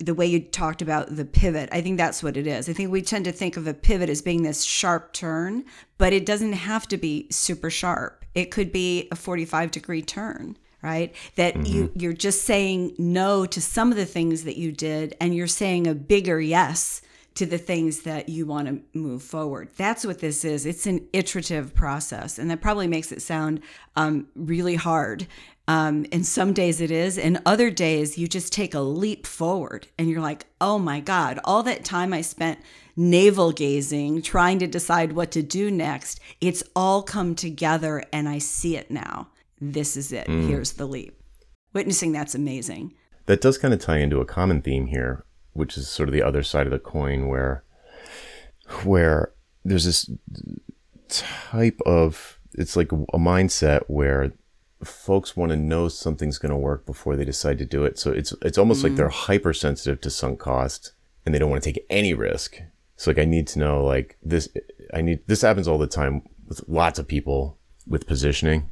the way you talked about the pivot. I think that's what it is. I think we tend to think of a pivot as being this sharp turn, but it doesn't have to be super sharp. It could be a 45 degree turn right? That you you're just saying no to some of the things that you did and you're saying a bigger yes to the things that you want to move forward. That's what this is. It's an iterative process and that probably makes it sound um, really hard. Um, and some days it is and other days you just take a leap forward and you're like oh my god all that time i spent navel gazing trying to decide what to do next it's all come together and i see it now this is it. Mm. Here's the leap. Witnessing that's amazing. that does kind of tie into a common theme here, which is sort of the other side of the coin where where there's this type of it's like a mindset where folks want to know something's going to work before they decide to do it. So it's it's almost like mm. they're hypersensitive to sunk cost and they don't want to take any risk. So like I need to know like this I need this happens all the time with lots of people with positioning.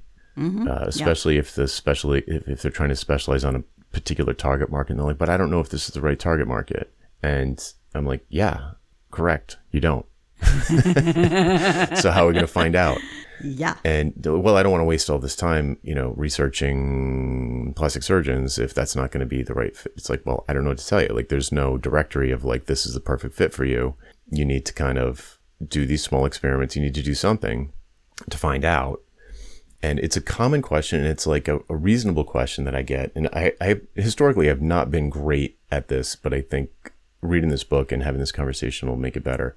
Uh, especially if the specially if, if they're trying to specialize on a particular target market and they're like, but I don't know if this is the right target market. And I'm like, yeah, correct. You don't. so how are we going to find out? Yeah. And well, I don't want to waste all this time, you know, researching plastic surgeons if that's not going to be the right fit. It's like, well, I don't know what to tell you. Like, there's no directory of like this is the perfect fit for you. you need to kind of do these small experiments. You need to do something to find out. And it's a common question, and it's like a, a reasonable question that I get. And I, I historically have not been great at this, but I think reading this book and having this conversation will make it better.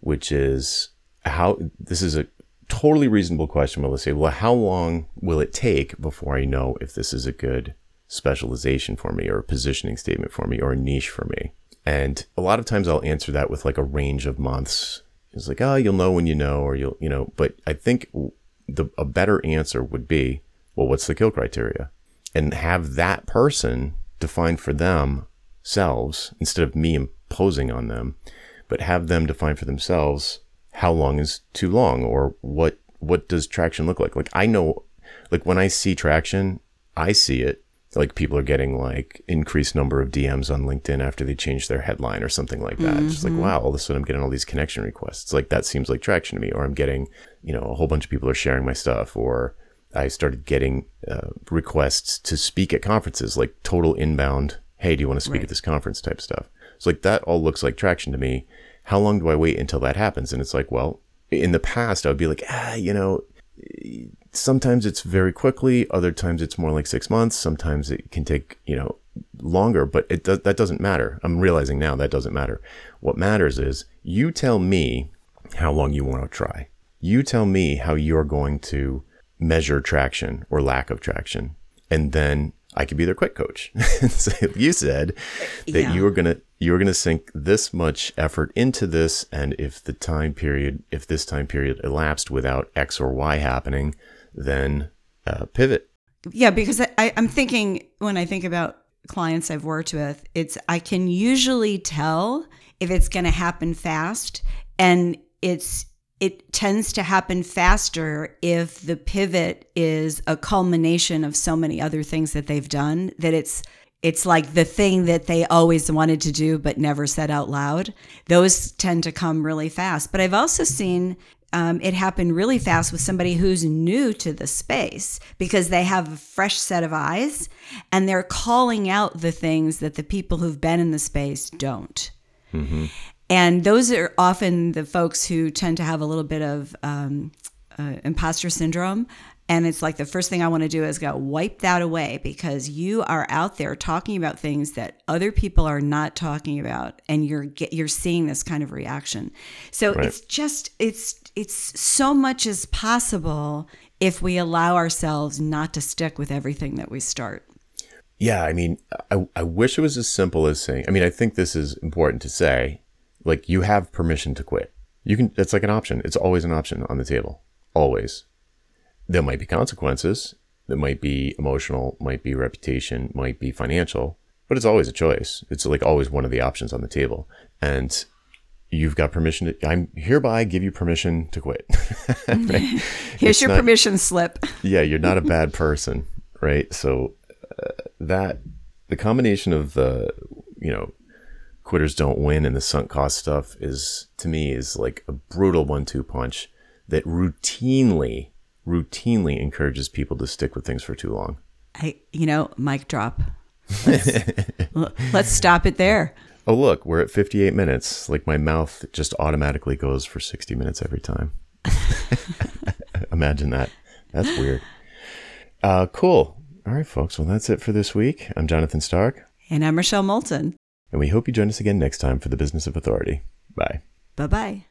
Which is how this is a totally reasonable question. We'll say, well, how long will it take before I know if this is a good specialization for me or a positioning statement for me or a niche for me? And a lot of times I'll answer that with like a range of months. It's like, oh, you'll know when you know, or you'll, you know, but I think the a better answer would be, well, what's the kill criteria? And have that person define for themselves instead of me imposing on them, but have them define for themselves how long is too long or what what does traction look like? Like I know like when I see traction, I see it like people are getting like increased number of DMs on LinkedIn after they change their headline or something like that. Mm-hmm. Just like wow, all of a sudden I'm getting all these connection requests. Like that seems like traction to me. Or I'm getting, you know, a whole bunch of people are sharing my stuff. Or I started getting uh, requests to speak at conferences, like total inbound. Hey, do you want to speak right. at this conference type stuff? So like that all looks like traction to me. How long do I wait until that happens? And it's like, well, in the past I would be like, ah, you know, sometimes it's very quickly other times it's more like six months sometimes it can take you know longer but it does that doesn't matter. I'm realizing now that doesn't matter. What matters is you tell me how long you want to try. You tell me how you're going to measure traction or lack of traction and then i could be their quick coach. So you said that yeah. you were going to you were going to sink this much effort into this and if the time period if this time period elapsed without x or y happening then uh, pivot. Yeah, because I, I'm thinking when I think about clients I've worked with, it's I can usually tell if it's going to happen fast, and it's it tends to happen faster if the pivot is a culmination of so many other things that they've done that it's it's like the thing that they always wanted to do but never said out loud. Those tend to come really fast. But I've also seen um, it happened really fast with somebody who's new to the space because they have a fresh set of eyes and they're calling out the things that the people who've been in the space don't. Mm-hmm. And those are often the folks who tend to have a little bit of um, uh, imposter syndrome. And it's like the first thing I want to do is go wipe that away because you are out there talking about things that other people are not talking about, and you're get, you're seeing this kind of reaction. So right. it's just it's it's so much as possible if we allow ourselves not to stick with everything that we start. Yeah, I mean, I, I wish it was as simple as saying, I mean, I think this is important to say, like, you have permission to quit. You can, it's like an option. It's always an option on the table. Always. There might be consequences. That might be emotional, might be reputation, might be financial, but it's always a choice. It's like always one of the options on the table. And you've got permission to, I'm hereby give you permission to quit. right? Here's it's your not, permission slip. yeah, you're not a bad person, right? So uh, that the combination of the, you know, quitters don't win and the sunk cost stuff is to me is like a brutal one-two punch that routinely routinely encourages people to stick with things for too long. I you know, mic drop. Let's, let's stop it there. Oh look we're at 58 minutes. Like my mouth just automatically goes for 60 minutes every time. Imagine that. That's weird. Uh, cool. All right folks. Well that's it for this week. I'm jonathan stark. And i'm rochelle moulton. And we hope you join us again next time for the business of authority. Bye. Bye bye